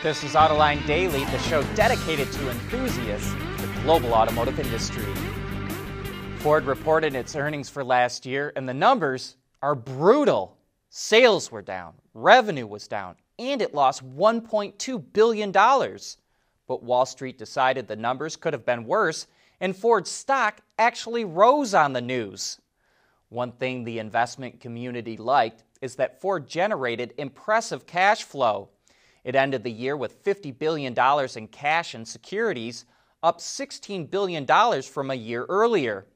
This is Autoline Daily, the show dedicated to enthusiasts the global automotive industry. Ford reported its earnings for last year, and the numbers are brutal. Sales were down, revenue was down, and it lost $1.2 billion. But Wall Street decided the numbers could have been worse, and Ford's stock actually rose on the news. One thing the investment community liked is that Ford generated impressive cash flow. It ended the year with $50 billion in cash and securities, up $16 billion from a year earlier.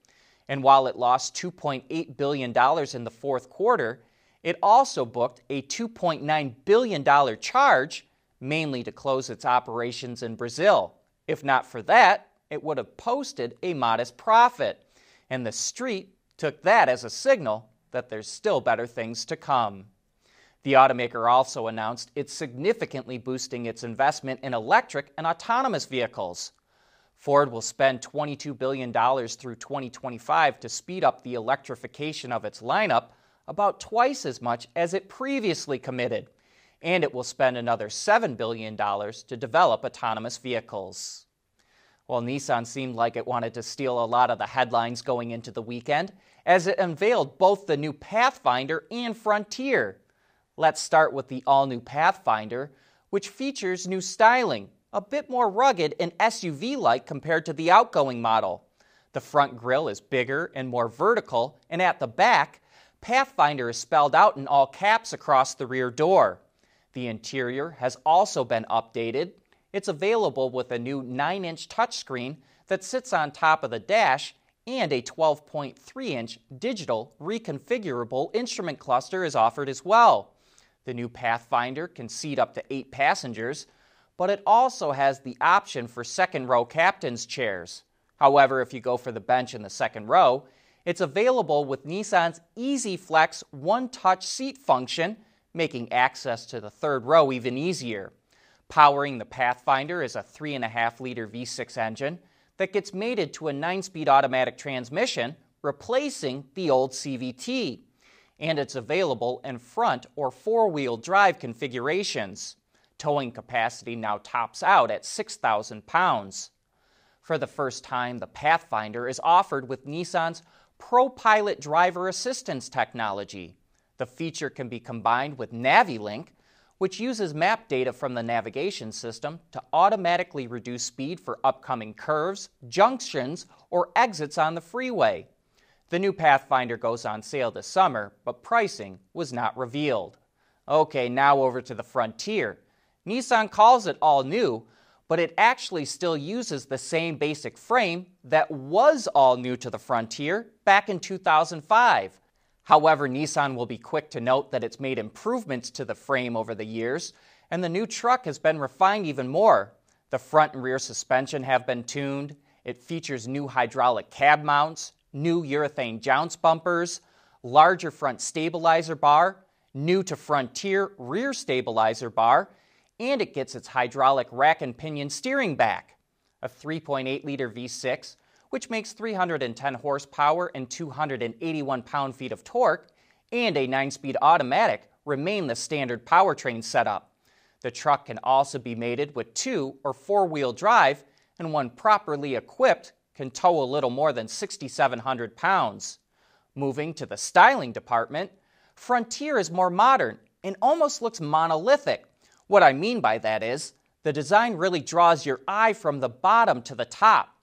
And while it lost $2.8 billion in the fourth quarter, it also booked a $2.9 billion charge, mainly to close its operations in Brazil. If not for that, it would have posted a modest profit. And the street took that as a signal that there's still better things to come. The automaker also announced it's significantly boosting its investment in electric and autonomous vehicles. Ford will spend $22 billion through 2025 to speed up the electrification of its lineup, about twice as much as it previously committed. And it will spend another $7 billion to develop autonomous vehicles. Well, Nissan seemed like it wanted to steal a lot of the headlines going into the weekend as it unveiled both the new Pathfinder and Frontier. Let's start with the all new Pathfinder, which features new styling, a bit more rugged and SUV like compared to the outgoing model. The front grille is bigger and more vertical, and at the back, Pathfinder is spelled out in all caps across the rear door. The interior has also been updated. It's available with a new 9 inch touchscreen that sits on top of the dash, and a 12.3 inch digital reconfigurable instrument cluster is offered as well. The new Pathfinder can seat up to eight passengers, but it also has the option for second row captain's chairs. However, if you go for the bench in the second row, it's available with Nissan's EasyFlex one touch seat function, making access to the third row even easier. Powering the Pathfinder is a 3.5 liter V6 engine that gets mated to a 9 speed automatic transmission, replacing the old CVT and it's available in front or four wheel drive configurations. Towing capacity now tops out at 6,000 pounds. For the first time, the Pathfinder is offered with Nissan's ProPilot driver assistance technology. The feature can be combined with NaviLink, which uses map data from the navigation system to automatically reduce speed for upcoming curves, junctions, or exits on the freeway. The new Pathfinder goes on sale this summer, but pricing was not revealed. Okay, now over to the Frontier. Nissan calls it all new, but it actually still uses the same basic frame that was all new to the Frontier back in 2005. However, Nissan will be quick to note that it's made improvements to the frame over the years, and the new truck has been refined even more. The front and rear suspension have been tuned. It features new hydraulic cab mounts, new urethane jounce bumpers, larger front stabilizer bar, new to Frontier rear stabilizer bar, and it gets its hydraulic rack and pinion steering back. A 3.8 liter V6, which makes 310 horsepower and 281 pound feet of torque, and a 9 speed automatic remain the standard powertrain setup. The truck can also be mated with two or four wheel drive, and when properly equipped, can tow a little more than 6,700 pounds. Moving to the styling department, Frontier is more modern and almost looks monolithic. What I mean by that is, the design really draws your eye from the bottom to the top.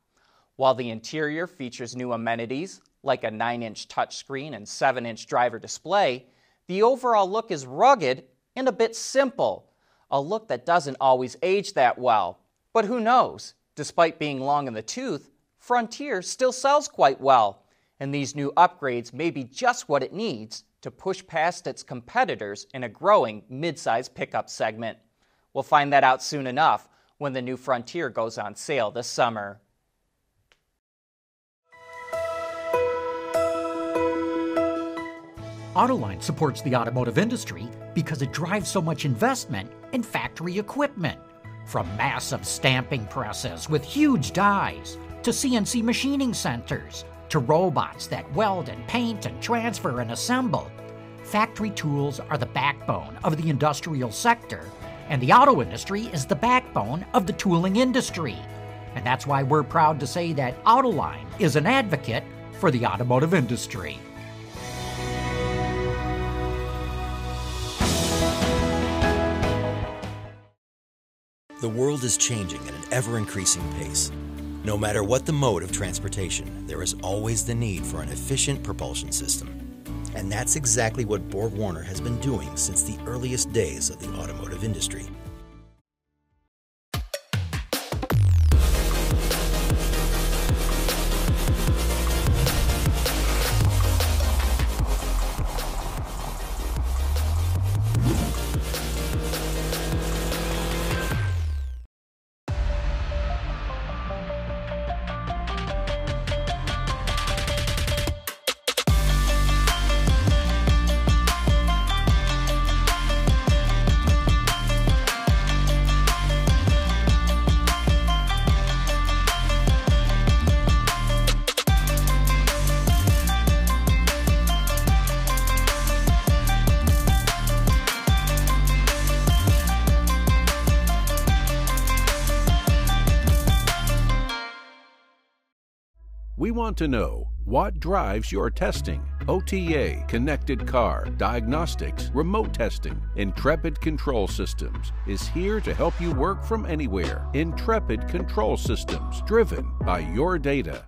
While the interior features new amenities like a 9 inch touchscreen and 7 inch driver display, the overall look is rugged and a bit simple, a look that doesn't always age that well. But who knows? Despite being long in the tooth, Frontier still sells quite well, and these new upgrades may be just what it needs to push past its competitors in a growing midsize pickup segment. We'll find that out soon enough when the new Frontier goes on sale this summer. Autoline supports the automotive industry because it drives so much investment in factory equipment. From massive stamping presses with huge dies to CNC machining centers, to robots that weld and paint and transfer and assemble. Factory tools are the backbone of the industrial sector, And the auto industry is the backbone of the tooling industry. And that's why we're proud to say that Autoline is an advocate for the automotive industry. The world is changing at an ever increasing pace. No matter what the mode of transportation, there is always the need for an efficient propulsion system. And that's exactly what Borg Warner has been doing since the earliest days of the automotive industry. Want to know what drives your testing. OTA, connected car, diagnostics, remote testing. Intrepid Control Systems is here to help you work from anywhere. Intrepid Control Systems, driven by your data.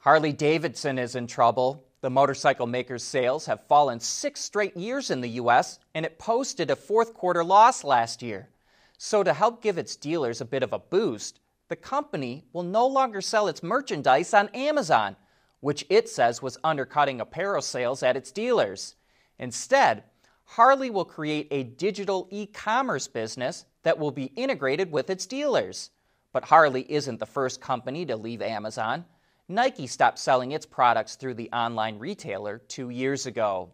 Harley Davidson is in trouble. The motorcycle maker's sales have fallen six straight years in the U.S., and it posted a fourth quarter loss last year. So, to help give its dealers a bit of a boost, the company will no longer sell its merchandise on Amazon, which it says was undercutting apparel sales at its dealers. Instead, Harley will create a digital e commerce business that will be integrated with its dealers. But Harley isn't the first company to leave Amazon. Nike stopped selling its products through the online retailer two years ago.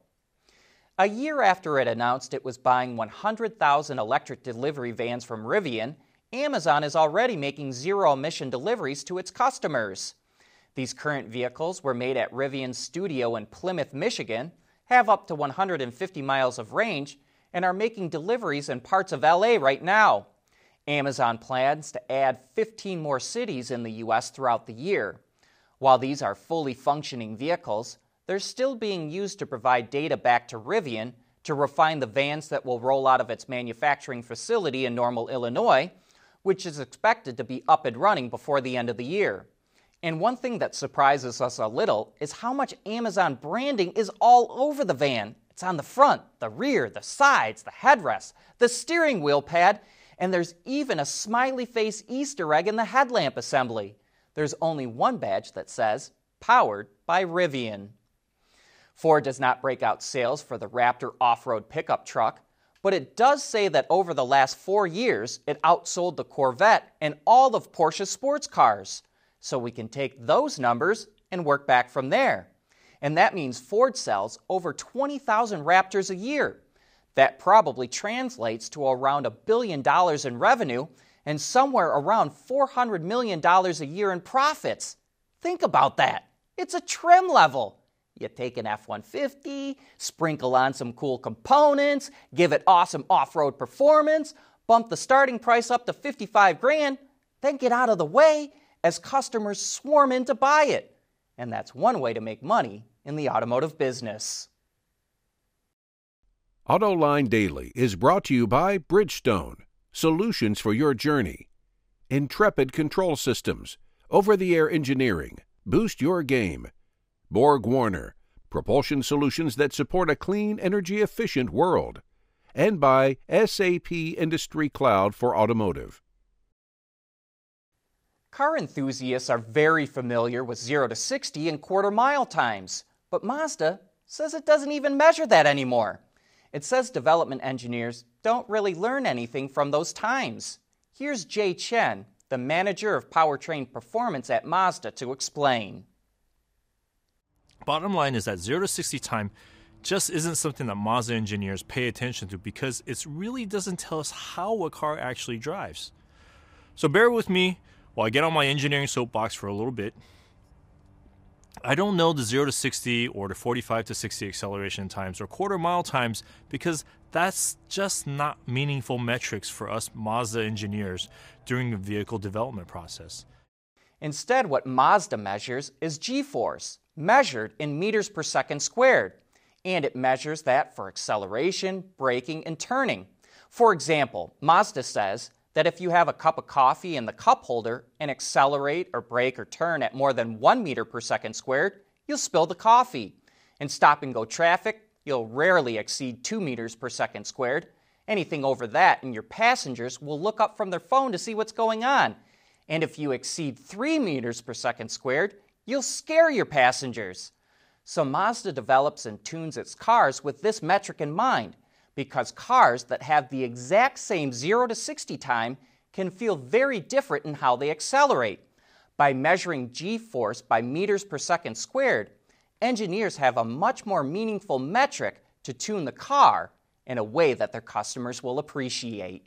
A year after it announced it was buying 100,000 electric delivery vans from Rivian, Amazon is already making zero emission deliveries to its customers. These current vehicles were made at Rivian's studio in Plymouth, Michigan, have up to 150 miles of range, and are making deliveries in parts of LA right now. Amazon plans to add 15 more cities in the U.S. throughout the year. While these are fully functioning vehicles, they're still being used to provide data back to Rivian to refine the vans that will roll out of its manufacturing facility in Normal, Illinois, which is expected to be up and running before the end of the year. And one thing that surprises us a little is how much Amazon branding is all over the van. It's on the front, the rear, the sides, the headrest, the steering wheel pad, and there's even a smiley face Easter egg in the headlamp assembly. There's only one badge that says, Powered by Rivian. Ford does not break out sales for the Raptor off road pickup truck, but it does say that over the last four years, it outsold the Corvette and all of Porsche's sports cars. So we can take those numbers and work back from there. And that means Ford sells over 20,000 Raptors a year. That probably translates to around a billion dollars in revenue and somewhere around $400 million a year in profits. Think about that. It's a trim level. You take an F 150, sprinkle on some cool components, give it awesome off road performance, bump the starting price up to 55 grand, then get out of the way as customers swarm in to buy it. And that's one way to make money in the automotive business. AutoLine Daily is brought to you by Bridgestone, solutions for your journey. Intrepid Control Systems, over the air engineering, boost your game Borg Warner, propulsion solutions that support a clean, energy efficient world, and by SAP Industry Cloud for Automotive. Car enthusiasts are very familiar with 0 to 60 in quarter mile times, but Mazda says it doesn't even measure that anymore. It says development engineers don't really learn anything from those times. Here's Jay Chen, the manager of powertrain performance at Mazda, to explain. Bottom line is that 0 to 60 time just isn't something that Mazda engineers pay attention to because it really doesn't tell us how a car actually drives. So bear with me while I get on my engineering soapbox for a little bit. I don't know the 0 to 60 or the 45 to 60 acceleration times or quarter mile times because that's just not meaningful metrics for us Mazda engineers during the vehicle development process. Instead, what Mazda measures is g force, measured in meters per second squared, and it measures that for acceleration, braking, and turning. For example, Mazda says that if you have a cup of coffee in the cup holder and accelerate or brake or turn at more than 1 meter per second squared, you'll spill the coffee. In stop and go traffic, you'll rarely exceed 2 meters per second squared. Anything over that, and your passengers will look up from their phone to see what's going on. And if you exceed 3 meters per second squared, you'll scare your passengers. So Mazda develops and tunes its cars with this metric in mind because cars that have the exact same 0 to 60 time can feel very different in how they accelerate. By measuring g force by meters per second squared, engineers have a much more meaningful metric to tune the car in a way that their customers will appreciate.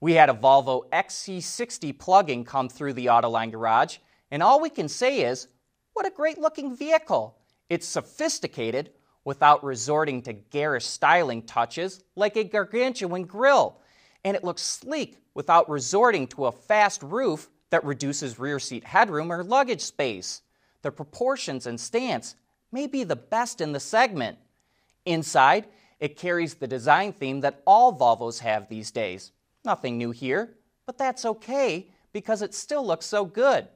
We had a Volvo XC60 plug-in come through the Autoline garage, and all we can say is, what a great looking vehicle. It's sophisticated without resorting to garish styling touches like a gargantuan grille, and it looks sleek without resorting to a fast roof that reduces rear seat headroom or luggage space. The proportions and stance may be the best in the segment. Inside, it carries the design theme that all Volvos have these days. Nothing new here, but that's okay because it still looks so good.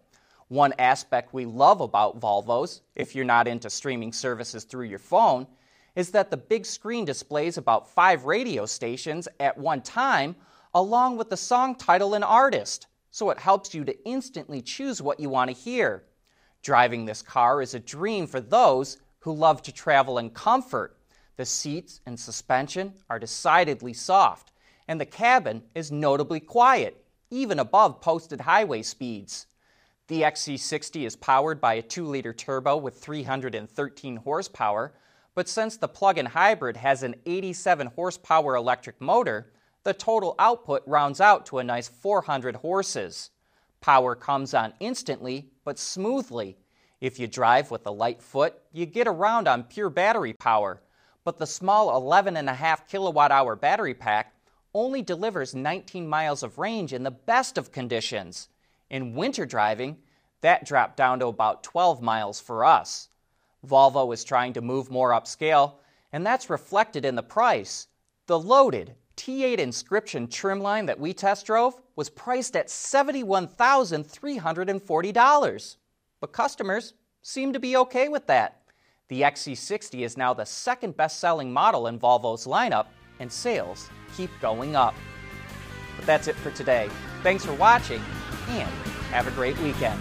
One aspect we love about Volvos, if you're not into streaming services through your phone, is that the big screen displays about five radio stations at one time, along with the song title and artist, so it helps you to instantly choose what you want to hear. Driving this car is a dream for those who love to travel in comfort. The seats and suspension are decidedly soft, and the cabin is notably quiet, even above posted highway speeds. The XC60 is powered by a 2 liter turbo with 313 horsepower, but since the plug in hybrid has an 87 horsepower electric motor, the total output rounds out to a nice 400 horses. Power comes on instantly but smoothly. If you drive with a light foot, you get around on pure battery power, but the small 11.5 kilowatt hour battery pack only delivers 19 miles of range in the best of conditions. In winter driving, that dropped down to about 12 miles for us. Volvo is trying to move more upscale, and that's reflected in the price. The loaded T8 Inscription trim line that we test drove was priced at $71,340. But customers seem to be okay with that. The XC60 is now the second best selling model in Volvo's lineup, and sales keep going up. But that's it for today. Thanks for watching, and have a great weekend.